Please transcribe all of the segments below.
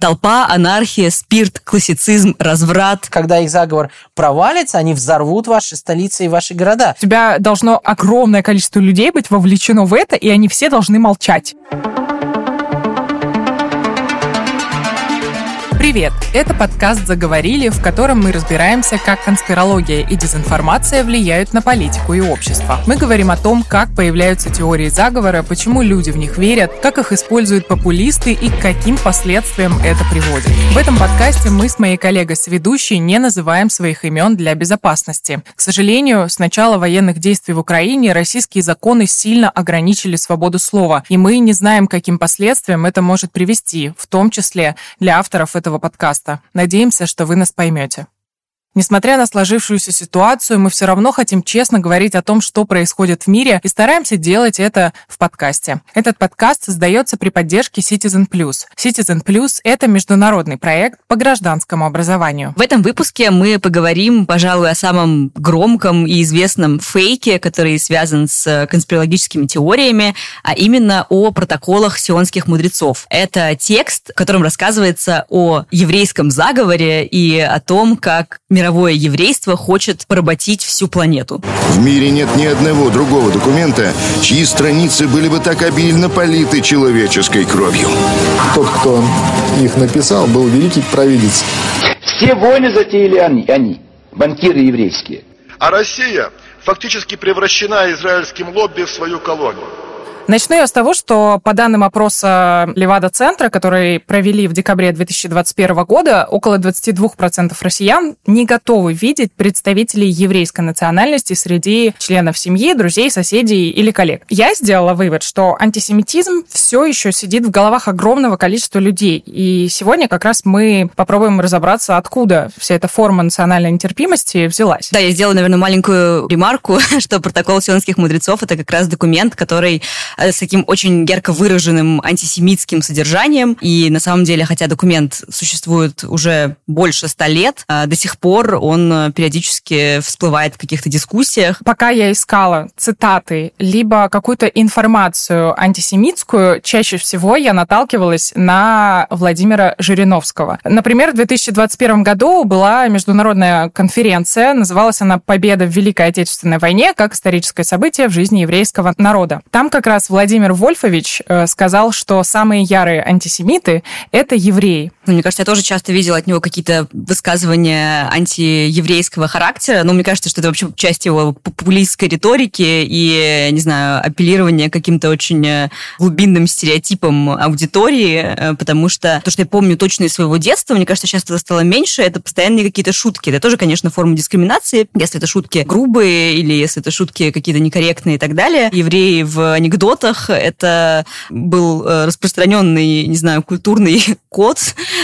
Толпа, анархия, спирт, классицизм, разврат. Когда их заговор провалится, они взорвут ваши столицы и ваши города. У тебя должно огромное количество людей быть вовлечено в это, и они все должны молчать. Привет! Это подкаст «Заговорили», в котором мы разбираемся, как конспирология и дезинформация влияют на политику и общество. Мы говорим о том, как появляются теории заговора, почему люди в них верят, как их используют популисты и к каким последствиям это приводит. В этом подкасте мы с моей коллегой-сведущей не называем своих имен для безопасности. К сожалению, с начала военных действий в Украине российские законы сильно ограничили свободу слова, и мы не знаем, каким последствиям это может привести, в том числе для авторов этого подкаста. Надеемся, что вы нас поймете. Несмотря на сложившуюся ситуацию, мы все равно хотим честно говорить о том, что происходит в мире, и стараемся делать это в подкасте. Этот подкаст создается при поддержке Citizen Plus. Citizen Plus — это международный проект по гражданскому образованию. В этом выпуске мы поговорим, пожалуй, о самом громком и известном фейке, который связан с конспирологическими теориями, а именно о протоколах сионских мудрецов. Это текст, в котором рассказывается о еврейском заговоре и о том, как мировое еврейство хочет поработить всю планету. В мире нет ни одного другого документа, чьи страницы были бы так обильно политы человеческой кровью. Тот, кто их написал, был великий провидец. Все войны затеяли они, они банкиры еврейские. А Россия фактически превращена израильским лобби в свою колонию. Начну я с того, что по данным опроса Левада-центра, который провели в декабре 2021 года, около 22% россиян не готовы видеть представителей еврейской национальности среди членов семьи, друзей, соседей или коллег. Я сделала вывод, что антисемитизм все еще сидит в головах огромного количества людей. И сегодня как раз мы попробуем разобраться, откуда вся эта форма национальной нетерпимости взялась. Да, я сделала, наверное, маленькую ремарку, что протокол сионских мудрецов — это как раз документ, который с таким очень ярко выраженным антисемитским содержанием. И на самом деле, хотя документ существует уже больше ста лет, э, до сих пор он э, периодически всплывает в каких-то дискуссиях. Пока я искала цитаты, либо какую-то информацию антисемитскую, чаще всего я наталкивалась на Владимира Жириновского. Например, в 2021 году была международная конференция, называлась она «Победа в Великой Отечественной войне как историческое событие в жизни еврейского народа». Там как раз Владимир Вольфович э, сказал, что самые ярые антисемиты — это евреи. Ну, мне кажется, я тоже часто видела от него какие-то высказывания антиеврейского характера. Но мне кажется, что это вообще часть его популистской риторики и, не знаю, апеллирования каким-то очень э, глубинным стереотипам аудитории, э, потому что то, что я помню точно из своего детства, мне кажется, сейчас это стало меньше, это постоянные какие-то шутки. Это тоже, конечно, форма дискриминации, если это шутки грубые или если это шутки какие-то некорректные и так далее. Евреи в анекдот анекдотах. Это был э, распространенный, не знаю, культурный код.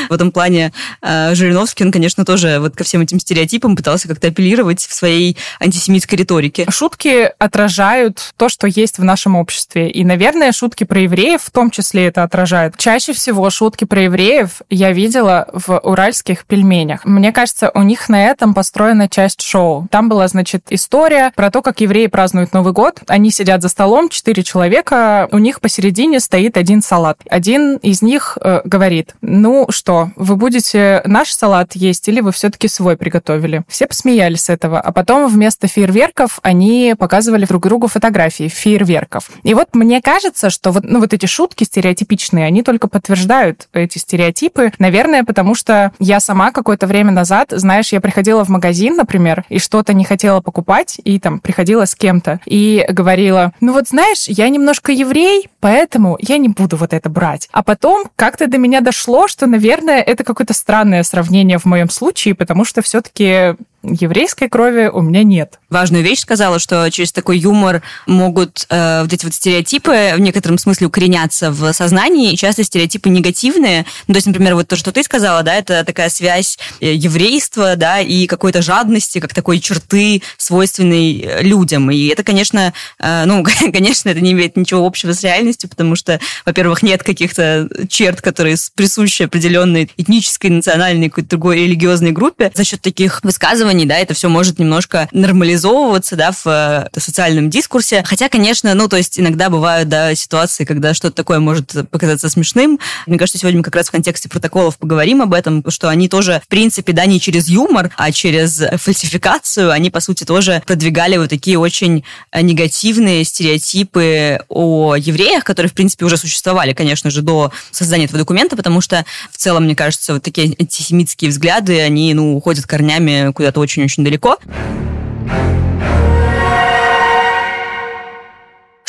В этом плане э, Жириновский, он, конечно, тоже вот ко всем этим стереотипам пытался как-то апеллировать в своей антисемитской риторике. Шутки отражают то, что есть в нашем обществе. И, наверное, шутки про евреев в том числе это отражают. Чаще всего шутки про евреев я видела в уральских пельменях. Мне кажется, у них на этом построена часть шоу. Там была, значит, история про то, как евреи празднуют Новый год. Они сидят за столом, четыре человека, человека, у них посередине стоит один салат. Один из них э, говорит, ну что, вы будете наш салат есть или вы все-таки свой приготовили? Все посмеялись с этого. А потом вместо фейерверков они показывали друг другу фотографии фейерверков. И вот мне кажется, что вот, ну, вот эти шутки стереотипичные, они только подтверждают эти стереотипы. Наверное, потому что я сама какое-то время назад, знаешь, я приходила в магазин, например, и что-то не хотела покупать, и там приходила с кем-то, и говорила, ну вот знаешь, я немного немножко еврей, поэтому я не буду вот это брать. А потом как-то до меня дошло, что, наверное, это какое-то странное сравнение в моем случае, потому что все-таки еврейской крови у меня нет. Важную вещь сказала, что через такой юмор могут э, вот эти вот стереотипы в некотором смысле укореняться в сознании, и часто стереотипы негативные. Ну, то есть, например, вот то, что ты сказала, да, это такая связь э, еврейства, да, и какой-то жадности, как такой черты, свойственной э, людям. И это, конечно, э, ну, конечно, это не имеет ничего общего с реальностью, потому что, во-первых, нет каких-то черт, которые присущи определенной этнической, национальной, какой-то другой религиозной группе. За счет таких высказываний высказываний, да, это все может немножко нормализовываться, да, в э, социальном дискурсе. Хотя, конечно, ну, то есть иногда бывают, да, ситуации, когда что-то такое может показаться смешным. Мне кажется, сегодня мы как раз в контексте протоколов поговорим об этом, что они тоже, в принципе, да, не через юмор, а через фальсификацию, они, по сути, тоже продвигали вот такие очень негативные стереотипы о евреях, которые, в принципе, уже существовали, конечно же, до создания этого документа, потому что в целом, мне кажется, вот такие антисемитские взгляды, они, ну, уходят корнями куда-то очень-очень далеко.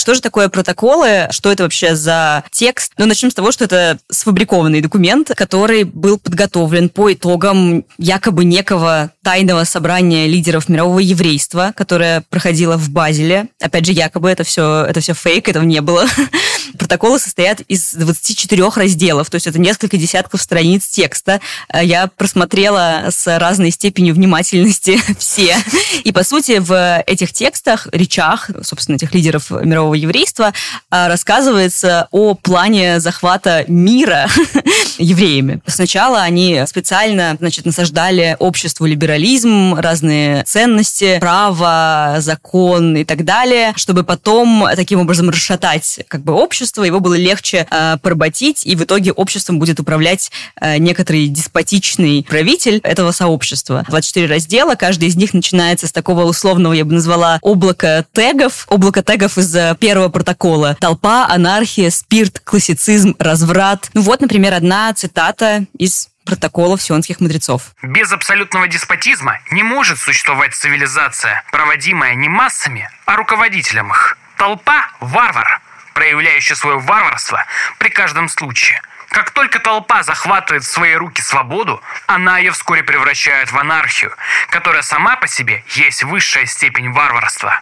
Что же такое протоколы? Что это вообще за текст? Ну, начнем с того, что это сфабрикованный документ, который был подготовлен по итогам якобы некого тайного собрания лидеров мирового еврейства, которое проходило в Базеле. Опять же, якобы это все, это все фейк, этого не было. Протоколы состоят из 24 разделов, то есть это несколько десятков страниц текста. Я просмотрела с разной степенью внимательности все. И, по сути, в этих текстах, речах, собственно, этих лидеров мирового еврейства а, рассказывается о плане захвата мира евреями. Сначала они специально, значит, насаждали обществу либерализм, разные ценности, право, закон и так далее, чтобы потом таким образом расшатать как бы общество, его было легче э, поработить, и в итоге обществом будет управлять э, некоторый деспотичный правитель этого сообщества. 24 раздела, каждый из них начинается с такого условного, я бы назвала, облака тегов, облако тегов из первого протокола. Толпа, анархия, спирт, классицизм, разврат. Ну вот, например, одна цитата из протоколов сионских мудрецов. Без абсолютного деспотизма не может существовать цивилизация, проводимая не массами, а руководителем их. Толпа – варвар, проявляющий свое варварство при каждом случае. Как только толпа захватывает в свои руки свободу, она ее вскоре превращает в анархию, которая сама по себе есть высшая степень варварства.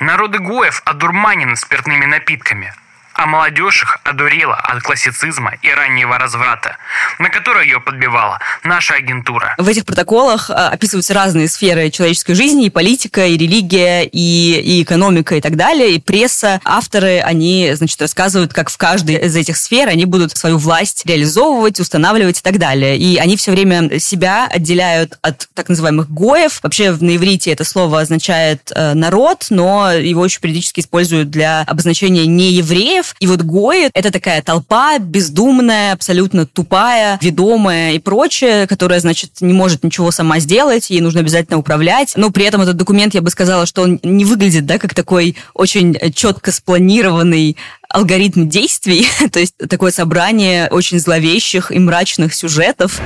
Народы Гоев одурманены спиртными напитками, а молодежь их одурела от классицизма и раннего разврата, на который ее подбивала наша агентура. В этих протоколах а, описываются разные сферы человеческой жизни, и политика, и религия, и, и экономика, и так далее, и пресса. Авторы, они, значит, рассказывают, как в каждой из этих сфер они будут свою власть реализовывать, устанавливать и так далее. И они все время себя отделяют от так называемых гоев. Вообще на иврите это слово означает э, народ, но его еще периодически используют для обозначения и вот Гои — это такая толпа бездумная, абсолютно тупая, ведомая и прочее, которая, значит, не может ничего сама сделать, ей нужно обязательно управлять. Но при этом этот документ, я бы сказала, что он не выглядит, да, как такой очень четко спланированный алгоритм действий, то есть такое собрание очень зловещих и мрачных сюжетов.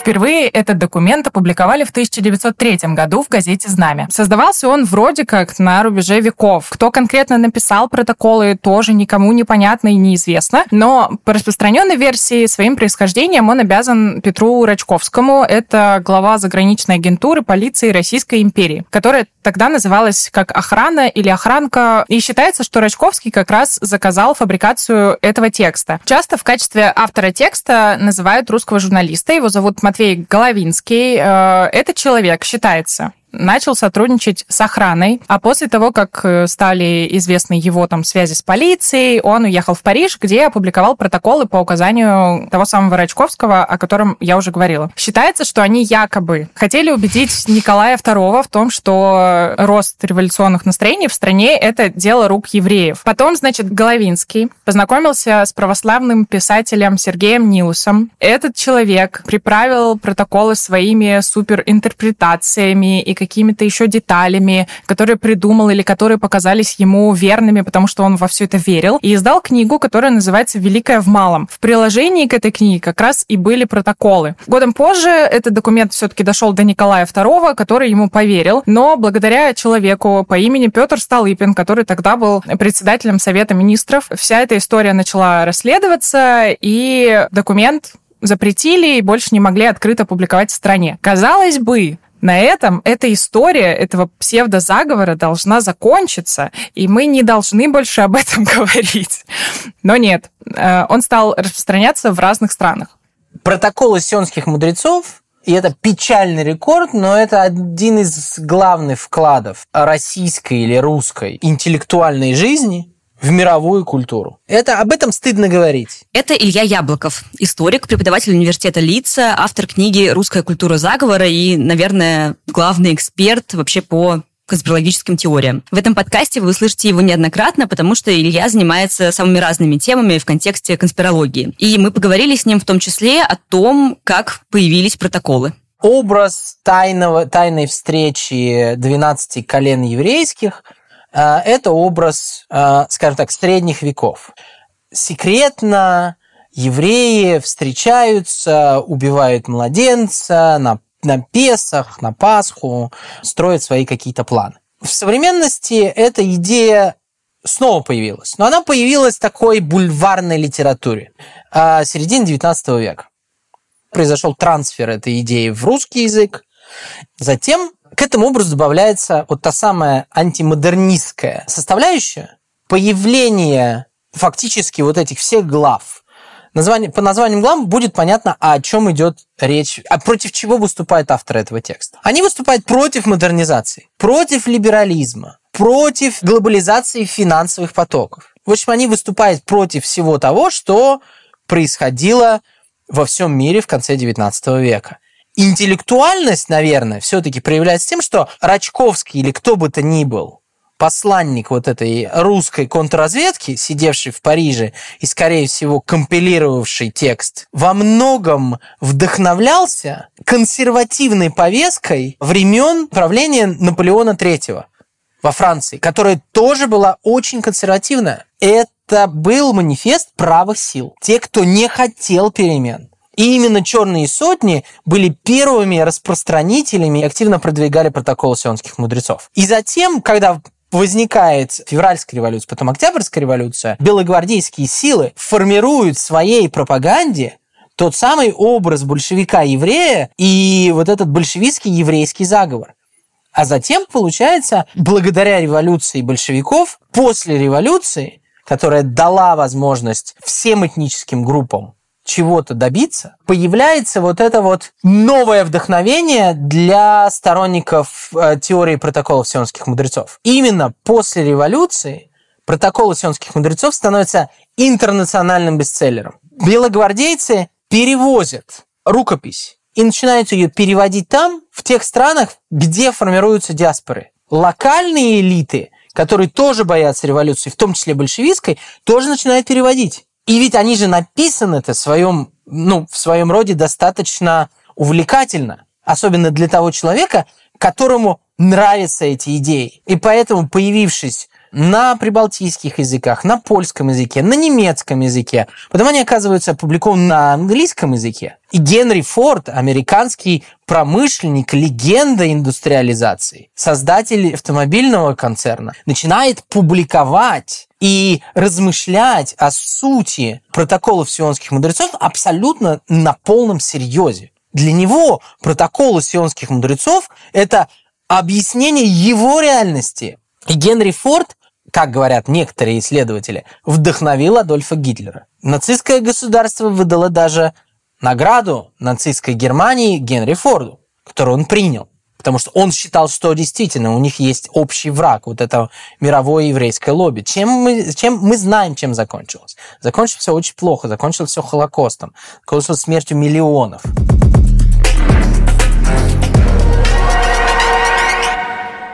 Впервые этот документ опубликовали в 1903 году в газете «Знамя». Создавался он вроде как на рубеже веков. Кто конкретно написал протоколы, тоже никому непонятно и неизвестно. Но по распространенной версии своим происхождением он обязан Петру Рачковскому. Это глава заграничной агентуры полиции Российской империи, которая тогда называлась как охрана или охранка. И считается, что Рачковский как раз заказал фабрикацию этого текста. Часто в качестве автора текста называют русского журналиста. Его зовут Матвей Головинский. Э, этот человек считается начал сотрудничать с охраной, а после того, как э, стали известны его там связи с полицией, он уехал в Париж, где опубликовал протоколы по указанию того самого Рачковского, о котором я уже говорила. Считается, что они якобы хотели убедить Николая II в том, что рост революционных настроений в стране — это дело рук евреев. Потом, значит, Головинский познакомился с православным писателем Сергеем Нилусом. Этот человек приправил протоколы своими суперинтерпретациями и какими-то еще деталями, которые придумал или которые показались ему верными, потому что он во все это верил, и издал книгу, которая называется «Великая в малом». В приложении к этой книге как раз и были протоколы. Годом позже этот документ все-таки дошел до Николая II, который ему поверил, но благодаря человеку по имени Петр Столыпин, который тогда был председателем Совета министров, вся эта история начала расследоваться, и документ запретили и больше не могли открыто публиковать в стране. Казалось бы, на этом эта история этого псевдозаговора должна закончиться, и мы не должны больше об этом говорить. Но нет, э, он стал распространяться в разных странах. Протоколы сионских мудрецов и это печальный рекорд, но это один из главных вкладов российской или русской интеллектуальной жизни в мировую культуру. Это об этом стыдно говорить. Это Илья Яблоков, историк, преподаватель университета Лица, автор книги «Русская культура заговора» и, наверное, главный эксперт вообще по конспирологическим теориям. В этом подкасте вы услышите его неоднократно, потому что Илья занимается самыми разными темами в контексте конспирологии. И мы поговорили с ним в том числе о том, как появились протоколы. Образ тайного, тайной встречи 12 колен еврейских это образ, э, скажем так, средних веков. Секретно евреи встречаются, убивают младенца на на Песах, на Пасху строят свои какие-то планы. В современности эта идея снова появилась, но она появилась в такой бульварной литературе а, середины XIX века. Произошел трансфер этой идеи в русский язык. Затем к этому образу добавляется вот та самая антимодернистская составляющая, появление фактически вот этих всех глав – название, по названиям глав будет понятно, о чем идет речь, а против чего выступают авторы этого текста. Они выступают против модернизации, против либерализма, против глобализации финансовых потоков. В общем, они выступают против всего того, что происходило во всем мире в конце XIX века. Интеллектуальность, наверное, все-таки проявляется тем, что Рачковский или кто бы то ни был, посланник вот этой русской контрразведки, сидевший в Париже и, скорее всего, компилировавший текст, во многом вдохновлялся консервативной повесткой времен правления Наполеона III во Франции, которая тоже была очень консервативная. Это был манифест правых сил. Те, кто не хотел перемен. И именно черные сотни были первыми распространителями и активно продвигали протокол сионских мудрецов. И затем, когда возникает февральская революция, потом октябрьская революция, белогвардейские силы формируют в своей пропаганде тот самый образ большевика-еврея и вот этот большевистский еврейский заговор. А затем, получается, благодаря революции большевиков, после революции, которая дала возможность всем этническим группам чего-то добиться, появляется вот это вот новое вдохновение для сторонников э, теории протоколов сионских мудрецов. Именно после революции протоколы сионских мудрецов становятся интернациональным бестселлером. Белогвардейцы перевозят рукопись и начинают ее переводить там, в тех странах, где формируются диаспоры. Локальные элиты, которые тоже боятся революции, в том числе большевистской, тоже начинают переводить. И ведь они же написаны-то в своем, ну, в своем роде достаточно увлекательно, особенно для того человека, которому нравятся эти идеи. И поэтому, появившись на прибалтийских языках, на польском языке, на немецком языке. Потом они оказываются опубликованы на английском языке. И Генри Форд, американский промышленник, легенда индустриализации, создатель автомобильного концерна, начинает публиковать и размышлять о сути протоколов сионских мудрецов абсолютно на полном серьезе. Для него протоколы сионских мудрецов – это объяснение его реальности. И Генри Форд как говорят некоторые исследователи, вдохновил Адольфа Гитлера. Нацистское государство выдало даже награду нацистской Германии Генри Форду, которую он принял. Потому что он считал, что действительно у них есть общий враг, вот это мировое еврейское лобби. Чем мы, чем мы знаем, чем закончилось. Закончилось все очень плохо, закончилось все Холокостом, закончилось смертью миллионов.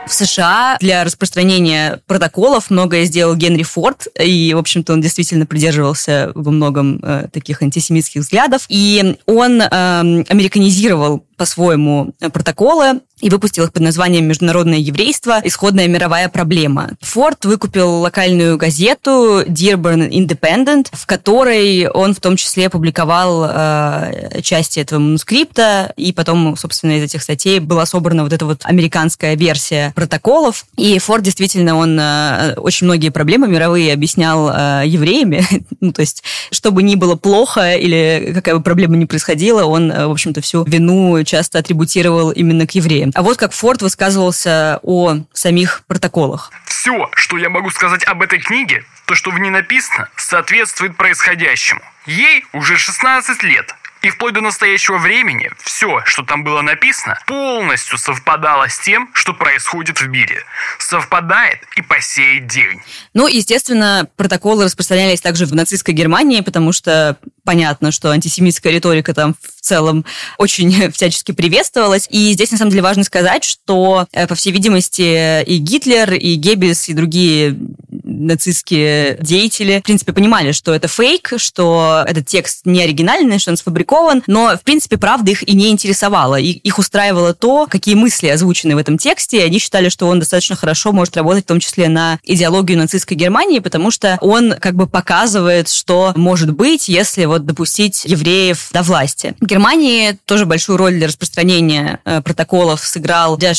В США для распространения протоколов многое сделал Генри Форд, и, в общем-то, он действительно придерживался во многом э, таких антисемитских взглядов. И он э, американизировал по-своему протоколы и выпустил их под названием «Международное еврейство. Исходная мировая проблема». Форд выкупил локальную газету Dearborn Independent, в которой он в том числе публиковал э, части этого манускрипта, и потом, собственно, из этих статей была собрана вот эта вот американская версия протоколов. И Форд действительно, он э, очень многие проблемы мировые объяснял э, евреями. ну, то есть, что бы ни было плохо или какая бы проблема ни происходила, он, э, в общем-то, всю вину часто атрибутировал именно к евреям. А вот как Форд высказывался о самих протоколах. Все, что я могу сказать об этой книге, то, что в ней написано, соответствует происходящему. Ей уже 16 лет, И вплоть до настоящего времени все, что там было написано, полностью совпадало с тем, что происходит в мире. Совпадает и по сей день. Ну, естественно, протоколы распространялись также в нацистской Германии, потому что понятно, что антисемитская риторика там в целом очень всячески приветствовалась. И здесь, на самом деле, важно сказать, что, э, по всей видимости, и Гитлер, и Геббельс, и другие нацистские деятели, в принципе, понимали, что это фейк, что этот текст не оригинальный, что он сфабрикован, но, в принципе, правда их и не интересовала. И их устраивало то, какие мысли озвучены в этом тексте, и они считали, что он достаточно хорошо может работать, в том числе на идеологию нацистской Германии, потому что он как бы показывает, что может быть, если вот допустить евреев до власти. В Германии тоже большую роль для распространения э, протоколов сыграл Der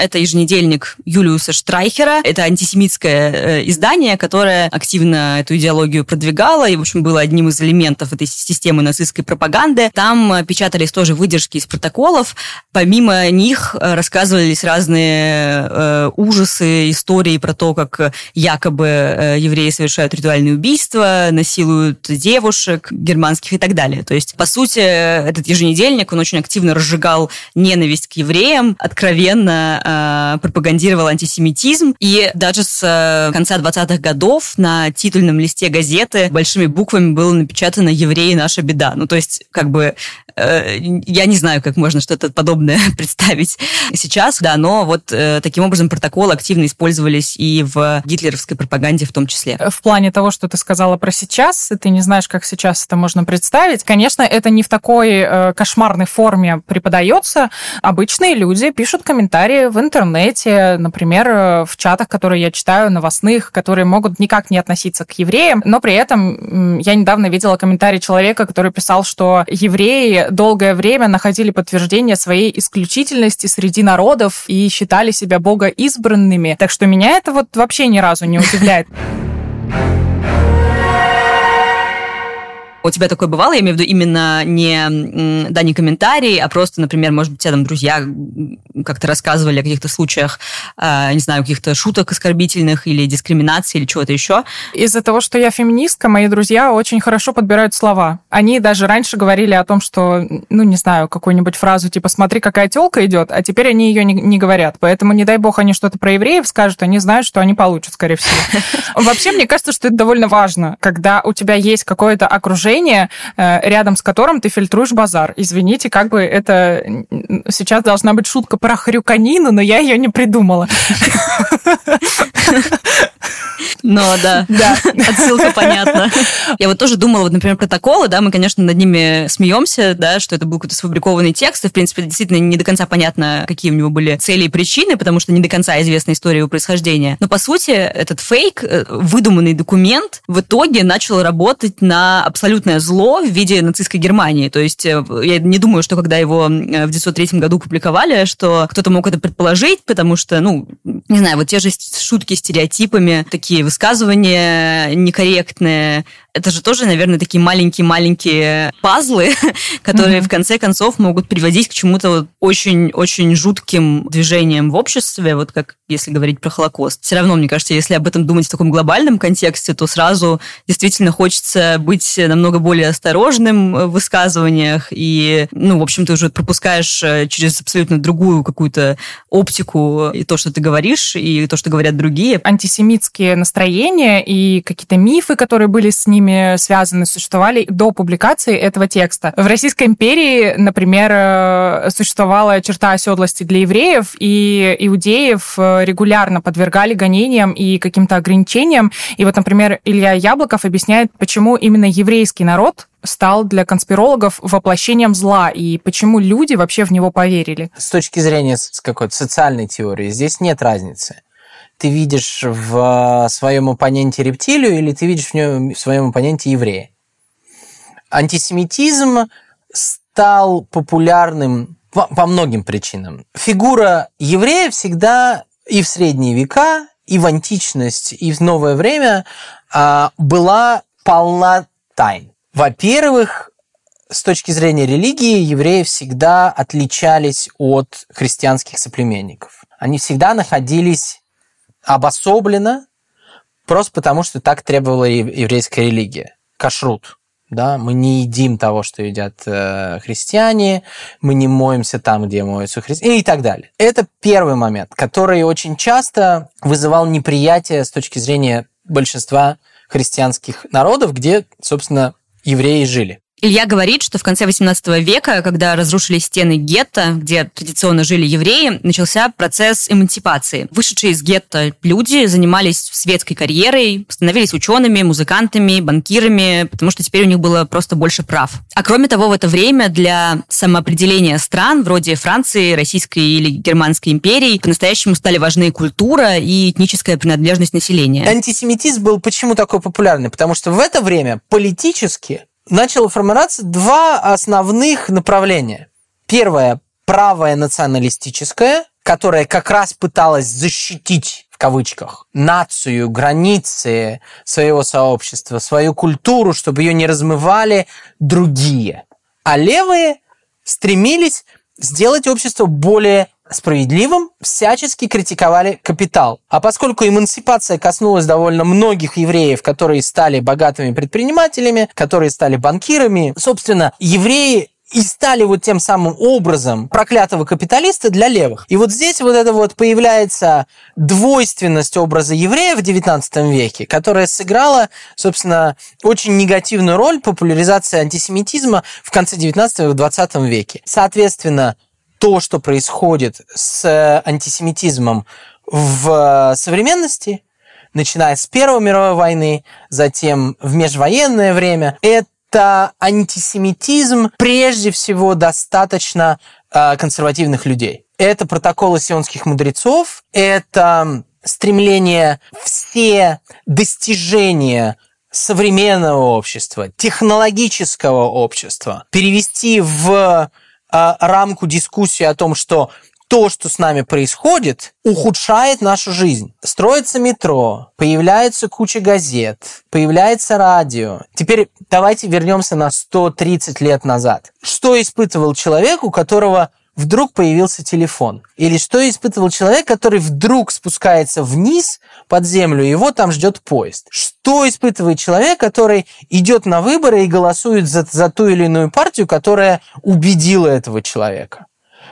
это еженедельник Юлиуса Штрайхера, это антисемитское э, издание, которое активно эту идеологию продвигало и, в общем, было одним из элементов этой системы нацистской пропаганды. Там э, печатались тоже выдержки из протоколов. Помимо них рассказывались разные ужасы, истории про то, как якобы евреи совершают ритуальные убийства, насилуют девушек германских и так далее. То есть, по сути, этот еженедельник, он очень активно разжигал ненависть к евреям, откровенно э, пропагандировал антисемитизм, и даже с э, конца 20-х годов на титульном листе газеты большими буквами было напечатано «Евреи – наша беда». Ну, то есть, как бы, э, я не знаю, как можно что-то подобное представить сейчас, да, но вот э, таким образом протоколы активно использовались и в гитлеровской пропаганде в том числе. В плане того, что ты сказала про сейчас, ты не знаешь, как сейчас это можно представить, конечно, это не в такой э, кошмарной форме преподается. Обычные люди пишут комментарии в интернете, например, э, в чатах, которые я читаю, новостных, которые могут никак не относиться к евреям, но при этом я недавно видела комментарий человека, который писал, что евреи долгое время находили подтверждение своей исключительности среди народов и считали себя богоизбранными. Так что меня это вот вообще ни разу не удивляет. У тебя такое бывало, я имею в виду именно не, да, не комментарии, а просто, например, может быть, тебя там друзья как-то рассказывали о каких-то случаях, э, не знаю, каких-то шуток оскорбительных или дискриминации или чего-то еще. Из-за того, что я феминистка, мои друзья очень хорошо подбирают слова. Они даже раньше говорили о том, что, ну, не знаю, какую-нибудь фразу типа «смотри, какая телка идет», а теперь они ее не, не говорят. Поэтому, не дай бог, они что-то про евреев скажут, они знают, что они получат, скорее всего. Вообще, мне кажется, что это довольно важно, когда у тебя есть какое-то окружение, окружение, э, рядом с которым ты фильтруешь базар. Извините, как бы это сейчас должна быть шутка про хрюканину, но я ее не придумала. Но да, да, отсылка понятна. Я вот тоже думала, вот, например, протоколы, да, мы, конечно, над ними смеемся, да, что это был какой-то сфабрикованный текст, и, в принципе, действительно не до конца понятно, какие у него были цели и причины, потому что не до конца известна история его происхождения. Но, по сути, этот фейк, э, выдуманный документ, в итоге начал работать на абсолютное зло в виде нацистской Германии. То есть э, я не думаю, что когда его э, в 1903 году публиковали, что кто-то мог это предположить, потому что, ну, не знаю, вот те же шутки стереотипами, такие высказывания некорректные, это же тоже, наверное, такие маленькие-маленькие пазлы, которые mm-hmm. в конце концов могут приводить к чему-то очень-очень жутким движениям в обществе, вот как если говорить про Холокост. Все равно, мне кажется, если об этом думать в таком глобальном контексте, то сразу действительно хочется быть намного более осторожным в высказываниях, и, ну, в общем, ты уже пропускаешь э, через абсолютно другую какую-то оптику и то, что ты говоришь, и то, что говорят другие. Антисемитские настроения и какие-то мифы, которые были с ним ними связаны, существовали до публикации этого текста. В Российской империи, например, э, существовала черта оседлости для евреев, и иудеев э, регулярно подвергали гонениям и каким-то ограничениям. И вот, например, Илья Яблоков объясняет, почему именно еврейский народ стал для конспирологов воплощением зла, и почему люди вообще в него поверили? С точки зрения какой-то социальной теории здесь нет разницы ты видишь в своем оппоненте рептилию или ты видишь в, нем, в своем оппоненте еврея. Антисемитизм стал популярным по, по многим причинам. Фигура еврея всегда и в средние века, и в античность, и в новое время а, была полна тайн. Во-первых, с точки зрения религии, евреи всегда отличались от христианских соплеменников. Они всегда находились обособлено просто потому, что так требовала еврейская религия. Кашрут. да, мы не едим того, что едят э, христиане, мы не моемся там, где моются христиане и так далее. Это первый момент, который очень часто вызывал неприятие с точки зрения большинства христианских народов, где, собственно, евреи жили. Илья говорит, что в конце XVIII века, когда разрушили стены гетто, где традиционно жили евреи, начался процесс эмансипации. Вышедшие из гетто люди занимались светской карьерой, становились учеными, музыкантами, банкирами, потому что теперь у них было просто больше прав. А кроме того, в это время для самоопределения стран, вроде Франции, Российской или Германской империи, по-настоящему стали важны культура и этническая принадлежность населения. Антисемитизм был почему такой популярный? Потому что в это время политически начало формироваться два основных направления. Первое – правое националистическое, которое как раз пыталось защитить в кавычках, нацию, границы своего сообщества, свою культуру, чтобы ее не размывали другие. А левые стремились сделать общество более справедливым, всячески критиковали капитал. А поскольку эмансипация коснулась довольно многих евреев, которые стали богатыми предпринимателями, которые стали банкирами, собственно, евреи и стали вот тем самым образом проклятого капиталиста для левых. И вот здесь вот это вот появляется двойственность образа еврея в XIX веке, которая сыграла, собственно, очень негативную роль популяризации антисемитизма в конце XIX и XX веке. Соответственно, то, что происходит с э, антисемитизмом в современности, начиная с Первой мировой войны, затем в межвоенное время, это антисемитизм прежде всего достаточно э, консервативных людей. Это протоколы сионских мудрецов, это стремление все достижения современного общества, технологического общества перевести в э, рамку дискуссии о том, что то, что с нами происходит, ухудшает нашу жизнь. Строится метро, появляется куча газет, появляется радио. Теперь давайте вернемся на 130 лет назад. Что испытывал человек, у которого вдруг появился телефон? Или что испытывал человек, который вдруг спускается вниз под землю, и его там ждет поезд? Что испытывает человек, который идет на выборы и голосует за, за ту или иную партию, которая убедила этого человека?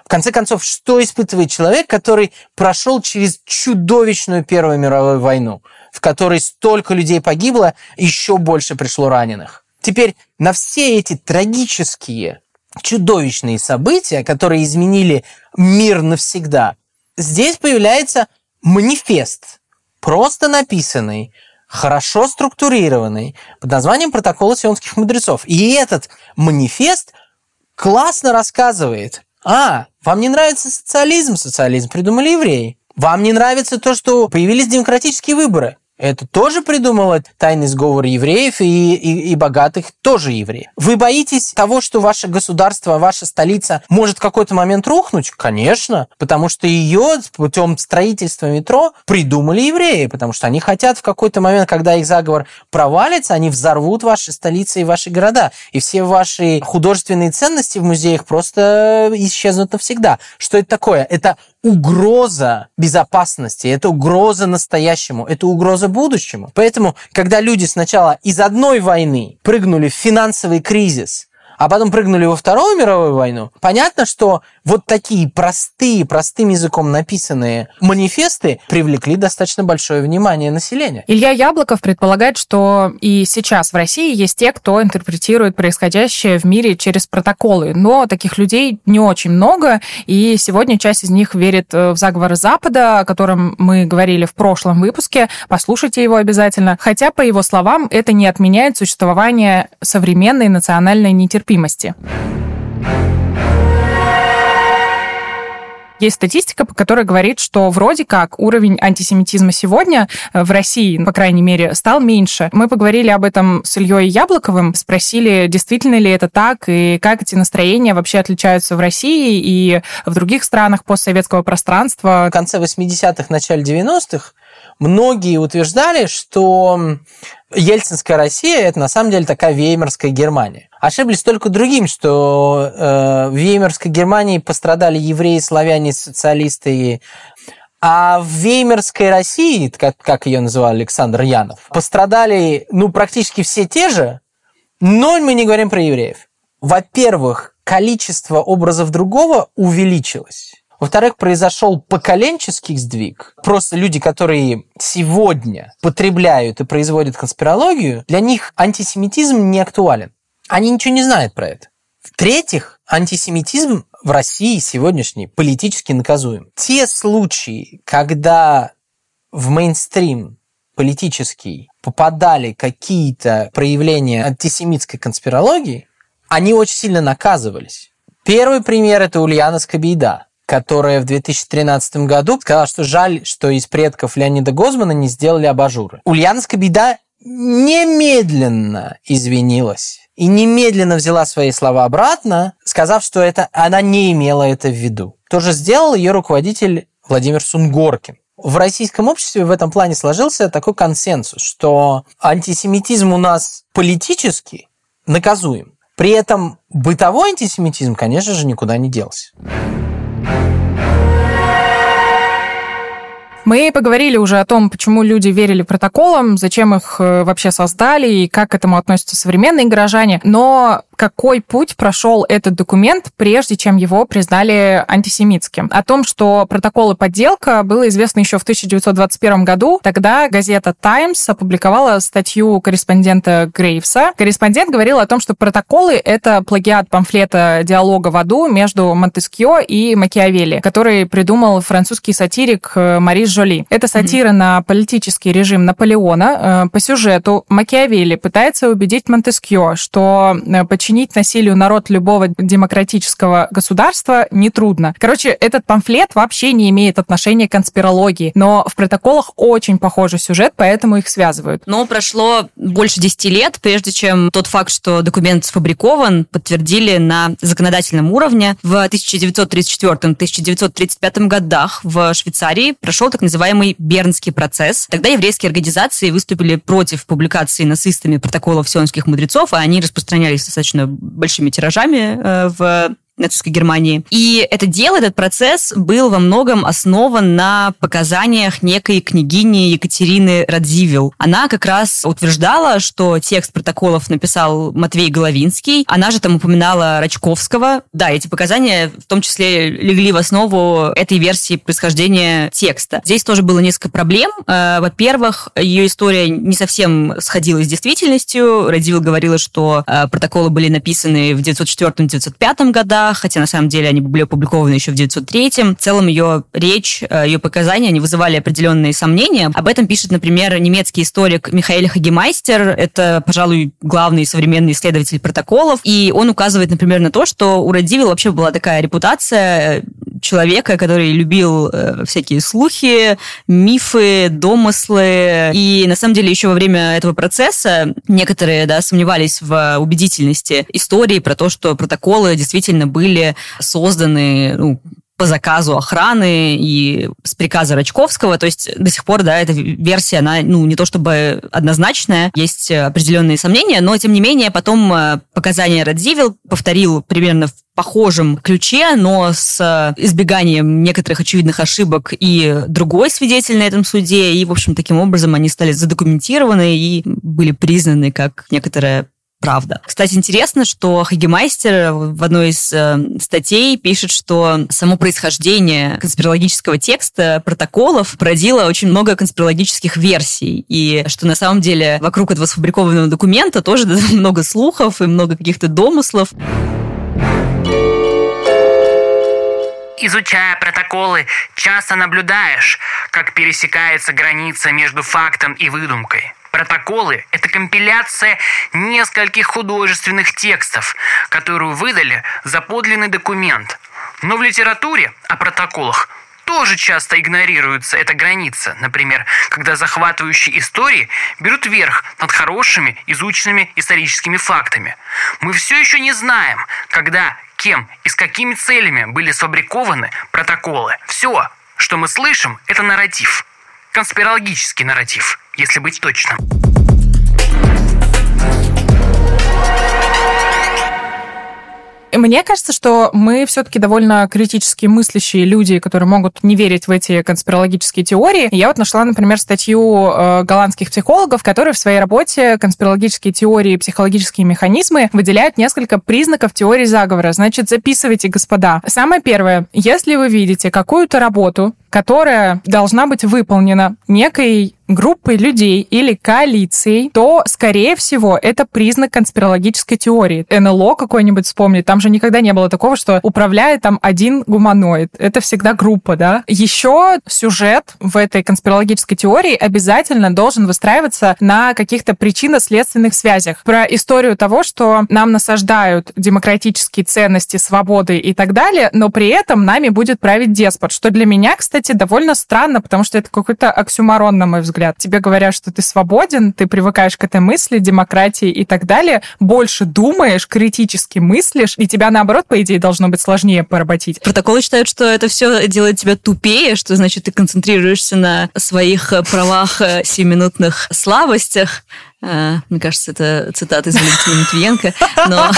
В конце концов, что испытывает человек, который прошел через чудовищную Первую мировую войну, в которой столько людей погибло, еще больше пришло раненых? Теперь на все эти трагические чудовищные события, которые изменили мир навсегда, здесь появляется манифест, просто написанный, хорошо структурированный, под названием «Протокол сионских мудрецов». И этот манифест классно рассказывает, а, вам не нравится социализм? Социализм придумали евреи. Вам не нравится то, что появились демократические выборы? Это тоже придумал тайный сговор евреев и, и, и богатых тоже евреи. Вы боитесь того, что ваше государство, ваша столица может в какой-то момент рухнуть? Конечно, потому что ее путем строительства метро придумали евреи, потому что они хотят в какой-то момент, когда их заговор провалится, они взорвут ваши столицы и ваши города. И все ваши художественные ценности в музеях просто исчезнут навсегда. Что это такое? Это угроза безопасности, это угроза настоящему, это угроза будущему. Поэтому, когда люди сначала из одной войны прыгнули в финансовый кризис, а потом прыгнули во Вторую мировую войну, понятно, что вот такие простые, простым языком написанные манифесты привлекли достаточно большое внимание населения. Илья Яблоков предполагает, что и сейчас в России есть те, кто интерпретирует происходящее в мире через протоколы, но таких людей не очень много, и сегодня часть из них верит э, в заговор Запада, о котором мы говорили в прошлом выпуске, послушайте его обязательно, хотя, по его словам, это не отменяет существование современной национальной нетерпимости. Есть статистика, по которой говорит, что вроде как уровень антисемитизма сегодня э, в России, по крайней мере, стал меньше. Мы поговорили об этом с Ильей Яблоковым, спросили, действительно ли это так, и как эти настроения вообще отличаются в России и в других странах постсоветского пространства. В конце 80-х, начале 90-х многие утверждали, что Ельцинская Россия – это на самом деле такая веймарская Германия. Ошиблись только другим, что э, в веймарской Германии пострадали евреи, славяне, социалисты, а в Веймерской России, как, как ее называл Александр Янов, пострадали ну, практически все те же, Но мы не говорим про евреев. Во-первых, количество образов другого увеличилось. Во-вторых, произошел поколенческий сдвиг. Просто люди, которые сегодня потребляют и производят конспирологию, для них антисемитизм не актуален. Они ничего не знают про это. В-третьих, антисемитизм в России сегодняшний политически наказуем. Те случаи, когда в мейнстрим политический попадали какие-то проявления антисемитской конспирологии, они очень сильно наказывались. Первый пример – это Ульяна Скобейда, которая в 2013 году сказала, что жаль, что из предков Леонида Гозмана не сделали абажуры. Ульяна Скобейда немедленно извинилась и немедленно взяла свои слова обратно, сказав, что это она не имела это в виду. То же сделал ее руководитель Владимир Сунгоркин. В российском обществе в этом плане сложился такой консенсус, что антисемитизм у нас политически наказуем. При этом бытовой антисемитизм, конечно же, никуда не делся. Мы поговорили уже о том, почему люди верили протоколам, зачем их э, вообще создали и как к этому относятся современные горожане. Но какой путь прошел этот документ, прежде чем его признали антисемитским. О том, что протоколы подделка, было известно еще в 1921 году. Тогда газета «Таймс» опубликовала статью корреспондента Грейвса. Корреспондент говорил о том, что протоколы — это плагиат памфлета «Диалога в аду» между Монтескьё и Макиавелли, который придумал французский сатирик э, Марис Жоли. Это сатира mm-hmm. на политический режим Наполеона. Э, по сюжету Макиавелли пытается убедить Монтескьё, что э, подчинить насилию народ любого демократического государства нетрудно. Короче, этот памфлет вообще не имеет отношения к конспирологии, но в протоколах очень похожий сюжет, поэтому их связывают. Но прошло больше 10 лет, прежде чем тот факт, что документ сфабрикован, подтвердили на законодательном уровне. В 1934-1935 годах в Швейцарии прошел так называемый Бернский процесс. Тогда еврейские организации выступили против публикации нацистами протоколов сионских мудрецов, а они распространялись достаточно достаточно большими тиражами э, в нацистской Германии. И это дело, этот процесс был во многом основан на показаниях некой княгини Екатерины Радзивилл. Она как раз утверждала, что текст протоколов написал Матвей Головинский. Она же там упоминала Рачковского. Да, эти показания в том числе легли в основу этой версии происхождения текста. Здесь тоже было несколько проблем. Э, во-первых, ее история не совсем сходилась с действительностью. Радзивилл говорила, что э, протоколы были написаны в 1904-1905 годах, хотя на самом деле они были опубликованы еще в 903-м. В целом ее речь, э, ее показания, они вызывали определенные сомнения. Об этом пишет, например, немецкий историк Михаил Хагемайстер. Это, пожалуй, главный современный исследователь протоколов. И он указывает, например, на то, что у Радивилла вообще была такая репутация человека, который любил э, всякие слухи, мифы, домыслы. И на самом деле еще во время этого процесса некоторые да, сомневались в убедительности истории про то, что протоколы действительно были созданы ну, по заказу охраны и с приказа Рачковского. То есть до сих пор, да, эта версия, она, ну, не то чтобы однозначная, есть определенные сомнения, но, тем не менее, потом э, показания Радзивилл повторил примерно в похожем ключе, но с э, избеганием некоторых очевидных ошибок и другой свидетель на этом суде. И, в общем, таким образом они стали задокументированы и были признаны как некоторая правда. Кстати, интересно, что Хагемайстер в одной из э, статей пишет, что само происхождение конспирологического текста протоколов породило очень много конспирологических версий, и что на самом деле вокруг этого сфабрикованного документа тоже много слухов и много каких-то домыслов. Изучая протоколы, часто наблюдаешь, как пересекается граница между фактом и выдумкой. Протоколы – это компиляция нескольких художественных текстов, которую выдали за подлинный документ. Но в литературе о протоколах тоже часто игнорируется эта граница. Например, когда захватывающие истории берут верх над хорошими, изученными историческими фактами. Мы все еще не знаем, когда, кем и с какими целями были сфабрикованы протоколы. Все, что мы слышим, это нарратив. Конспирологический нарратив, если быть точным. Мне кажется, что мы все-таки довольно критически мыслящие люди, которые могут не верить в эти конспирологические теории. Я вот нашла, например, статью э, голландских психологов, которые в своей работе конспирологические теории и психологические механизмы выделяют несколько признаков теории заговора. Значит, записывайте, господа. Самое первое. Если вы видите какую-то работу, которая должна быть выполнена некой группой людей или коалицией, то, скорее всего, это признак конспирологической теории. НЛО какой-нибудь вспомнить, там же никогда не было такого, что управляет там один гуманоид. Это всегда группа, да? Еще сюжет в этой конспирологической теории обязательно должен выстраиваться на каких-то причинно-следственных связях. Про историю того, что нам насаждают демократические ценности, свободы и так далее, но при этом нами будет править деспот, что для меня, кстати, довольно странно, потому что это какой-то оксюмарон, на мой взгляд. Тебе говорят, что ты свободен, ты привыкаешь к этой мысли, демократии и так далее, больше думаешь, критически мыслишь, и тебя, наоборот, по идее, должно быть сложнее поработить. Протоколы считают, что это все делает тебя тупее, что значит ты концентрируешься на своих правах, э, семиминутных слабостях, мне кажется, это цитата из Валентина Матвиенко, но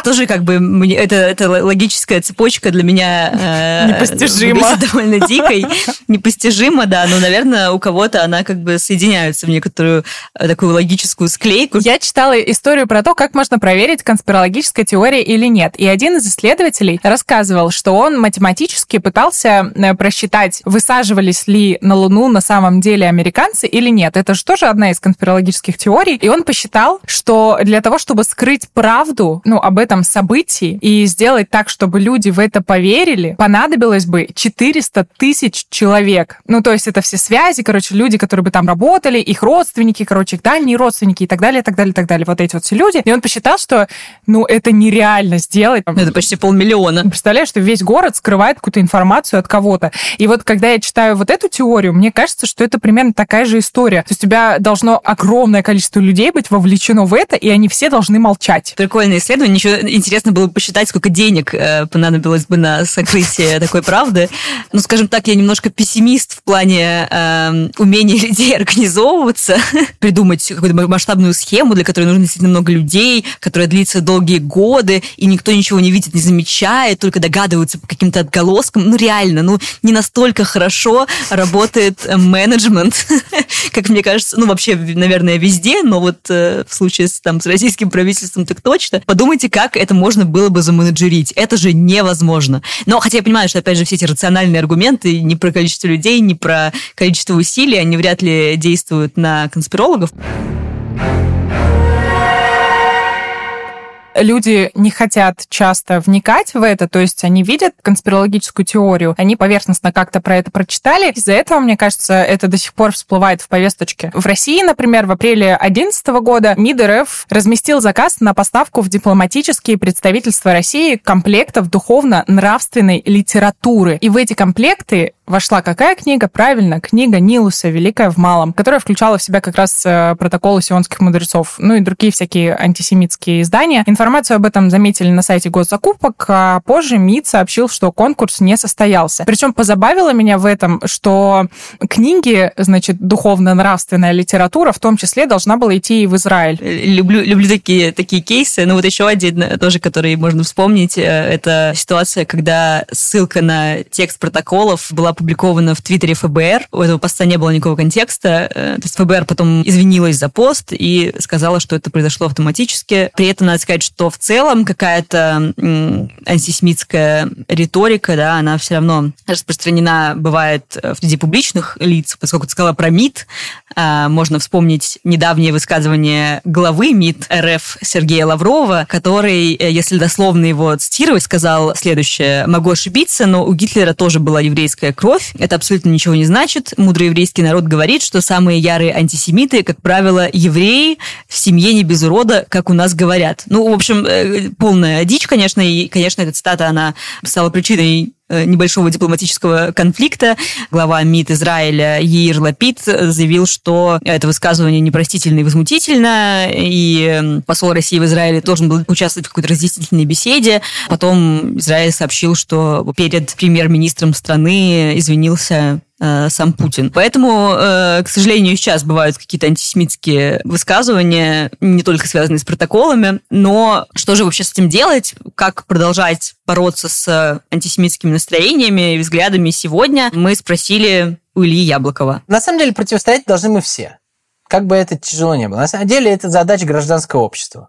тоже как бы это, это логическая цепочка для меня э, непостижима. довольно дикой. Непостижима, да, но, наверное, у кого-то она как бы соединяется в некоторую э, такую логическую склейку. Я читала историю про то, как можно проверить, конспирологическая теория или нет. И один из исследователей рассказывал, что он математически пытался просчитать, высаживались ли на Луну на самом деле американцы или нет. Это же тоже одна из конспирологических теорий, и он посчитал, что для того, чтобы скрыть правду ну, об этом событии и сделать так, чтобы люди в это поверили, понадобилось бы 400 тысяч человек. Ну, то есть это все связи, короче, люди, которые бы там работали, их родственники, короче, их дальние родственники и так далее, и так далее, и так далее. Вот эти вот все люди. И он посчитал, что, ну, это нереально сделать. Это почти полмиллиона. Представляешь, что весь город скрывает какую-то информацию от кого-то. И вот когда я читаю вот эту теорию, мне кажется, что это примерно такая же история. То есть у тебя должно огромное количество людей быть вовлечено в это, и они все должны молчать. Прикольное исследование. Еще интересно было бы посчитать, сколько денег э, понадобилось бы на сокрытие такой правды. Ну, скажем так, я немножко пессимист в плане э, умения людей организовываться, придумать какую-то масштабную схему, для которой нужно действительно много людей, которая длится долгие годы, и никто ничего не видит, не замечает, только догадываются по каким-то отголоскам. Ну, реально, ну, не настолько хорошо работает менеджмент, как мне кажется, ну, вообще, наверное, везде везде, но вот э, в случае с, там, с российским правительством так точно. Подумайте, как это можно было бы заменеджерить. Это же невозможно. Но хотя я понимаю, что, опять же, все эти рациональные аргументы не про количество людей, не про количество усилий, они вряд ли действуют на конспирологов люди не хотят часто вникать в это, то есть они видят конспирологическую теорию, они поверхностно как-то про это прочитали. Из-за этого, мне кажется, это до сих пор всплывает в повесточке. В России, например, в апреле 2011 года МИД РФ разместил заказ на поставку в дипломатические представительства России комплектов духовно-нравственной литературы. И в эти комплекты вошла какая книга? Правильно, книга Нилуса «Великая в малом», которая включала в себя как раз э, протоколы сионских мудрецов, ну и другие всякие антисемитские издания. Информацию об этом заметили на сайте госзакупок, а позже МИД сообщил, что конкурс не состоялся. Причем позабавило меня в этом, что книги, значит, духовно-нравственная литература в том числе должна была идти и в Израиль. Люблю, люблю такие, такие кейсы. Ну вот еще один э, тоже, который можно вспомнить, э, это ситуация, когда ссылка на текст протоколов была опубликовано в Твиттере ФБР. У этого поста не было никакого контекста. Э, то есть ФБР потом извинилась за пост и сказала, что это произошло автоматически. При этом надо сказать, что в целом какая-то антисемитская риторика, да, она все равно распространена бывает в среди публичных лиц, поскольку ты сказала про МИД, а, можно вспомнить недавнее высказывание главы МИД РФ Сергея Лаврова, который, э, если дословно его цитировать, сказал следующее. «Могу ошибиться, но у Гитлера тоже была еврейская кровь. Это абсолютно ничего не значит. Мудрый еврейский народ говорит, что самые ярые антисемиты, как правило, евреи в семье не без урода, как у нас говорят. Ну, в общем, э, полная дичь, конечно, и, конечно, эта цитата, она стала причиной небольшого дипломатического конфликта. Глава МИД Израиля Яир Лапид заявил, что это высказывание непростительно и возмутительно, и посол России в Израиле должен был участвовать в какой-то разъяснительной беседе. Потом Израиль сообщил, что перед премьер-министром страны извинился э, сам Путин. Поэтому, э, к сожалению, сейчас бывают какие-то антисемитские высказывания, не только связанные с протоколами, но что же вообще с этим делать? Как продолжать бороться с антисемитскими настроениями и взглядами сегодня? Мы спросили у Ильи Яблокова. На самом деле противостоять должны мы все. Как бы это тяжело не было. На самом деле это задача гражданского общества.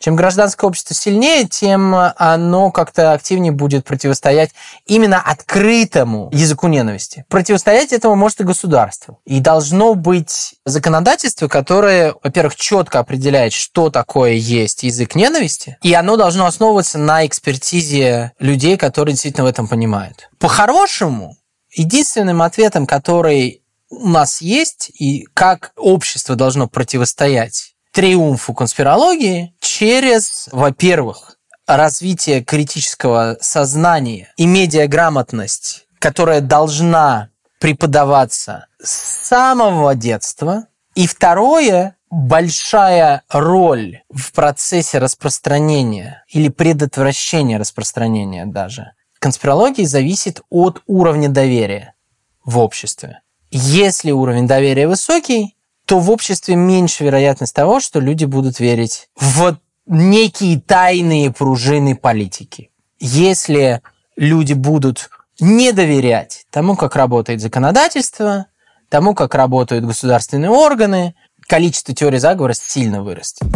Чем гражданское общество сильнее, тем оно как-то активнее будет противостоять именно открытому языку ненависти. Противостоять этому может и государство. И должно быть законодательство, которое, во-первых, четко определяет, что такое есть язык ненависти, и оно должно основываться на экспертизе людей, которые действительно в этом понимают. По-хорошему, единственным ответом, который у нас есть, и как общество должно противостоять триумфу конспирологии через, во-первых, развитие критического сознания и медиаграмотность, которая должна преподаваться с самого детства. И второе, большая роль в процессе распространения или предотвращения распространения даже конспирологии зависит от уровня доверия в обществе. Если уровень доверия высокий, то в обществе меньше вероятность того, что люди будут верить в некие тайные пружины политики. Если люди будут не доверять тому, как работает законодательство, тому, как работают государственные органы, количество теорий заговора сильно вырастет.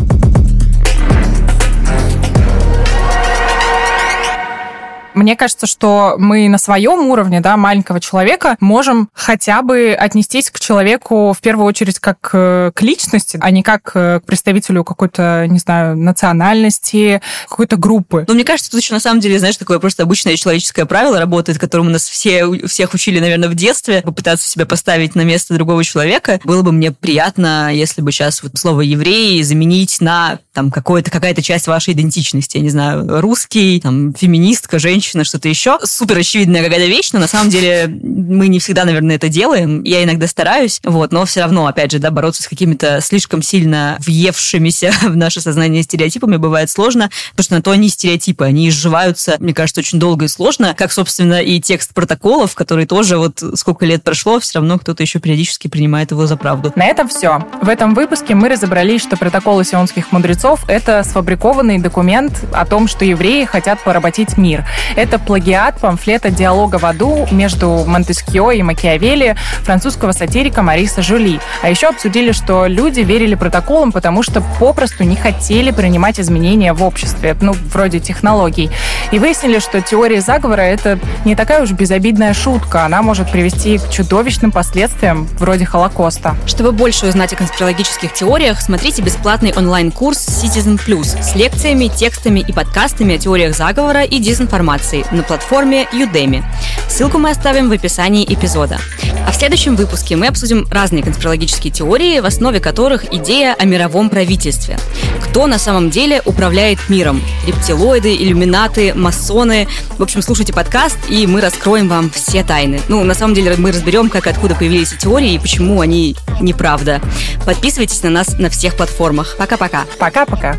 Мне кажется, что мы на своем уровне, да, маленького человека можем хотя бы отнестись к человеку в первую очередь как к личности, а не как к представителю какой-то, не знаю, национальности, какой-то группы. Но мне кажется, тут еще на самом деле, знаешь, такое просто обычное человеческое правило работает, которому нас все, всех учили, наверное, в детстве, попытаться себя поставить на место другого человека. Было бы мне приятно, если бы сейчас вот слово «еврей» заменить на там какое-то, какая-то часть вашей идентичности, я не знаю, русский, там, феминистка, женщина, женщина, что-то еще. Супер очевидная какая-то вещь, но на самом деле мы не всегда, наверное, это делаем. Я иногда стараюсь, вот, но все равно, опять же, да, бороться с какими-то слишком сильно въевшимися в наше сознание стереотипами бывает сложно, потому что на то они стереотипы, они изживаются, мне кажется, очень долго и сложно, как, собственно, и текст протоколов, который тоже вот сколько лет прошло, все равно кто-то еще периодически принимает его за правду. На этом все. В этом выпуске мы разобрались, что протоколы сионских мудрецов – это сфабрикованный документ о том, что евреи хотят поработить мир. Это плагиат памфлета «Диалога в аду» между Монтескио и Макиавелли французского сатирика Мариса Жули. А еще обсудили, что люди верили протоколам, потому что попросту не хотели принимать изменения в обществе, ну, вроде технологий. И выяснили, что теория заговора — это не такая уж безобидная шутка. Она может привести к чудовищным последствиям, вроде Холокоста. Чтобы больше узнать о конспирологических теориях, смотрите бесплатный онлайн-курс Citizen Plus с лекциями, текстами и подкастами о теориях заговора и дезинформации информации на платформе Udemy. Ссылку мы оставим в описании эпизода. А в следующем выпуске мы обсудим разные конспирологические теории, в основе которых идея о мировом правительстве. Кто на самом деле управляет миром? Рептилоиды, иллюминаты, масоны. В общем, слушайте подкаст, и мы раскроем вам все тайны. Ну, на самом деле, мы разберем, как и откуда появились эти теории и почему они неправда. Подписывайтесь на нас на всех платформах. Пока-пока. Пока-пока.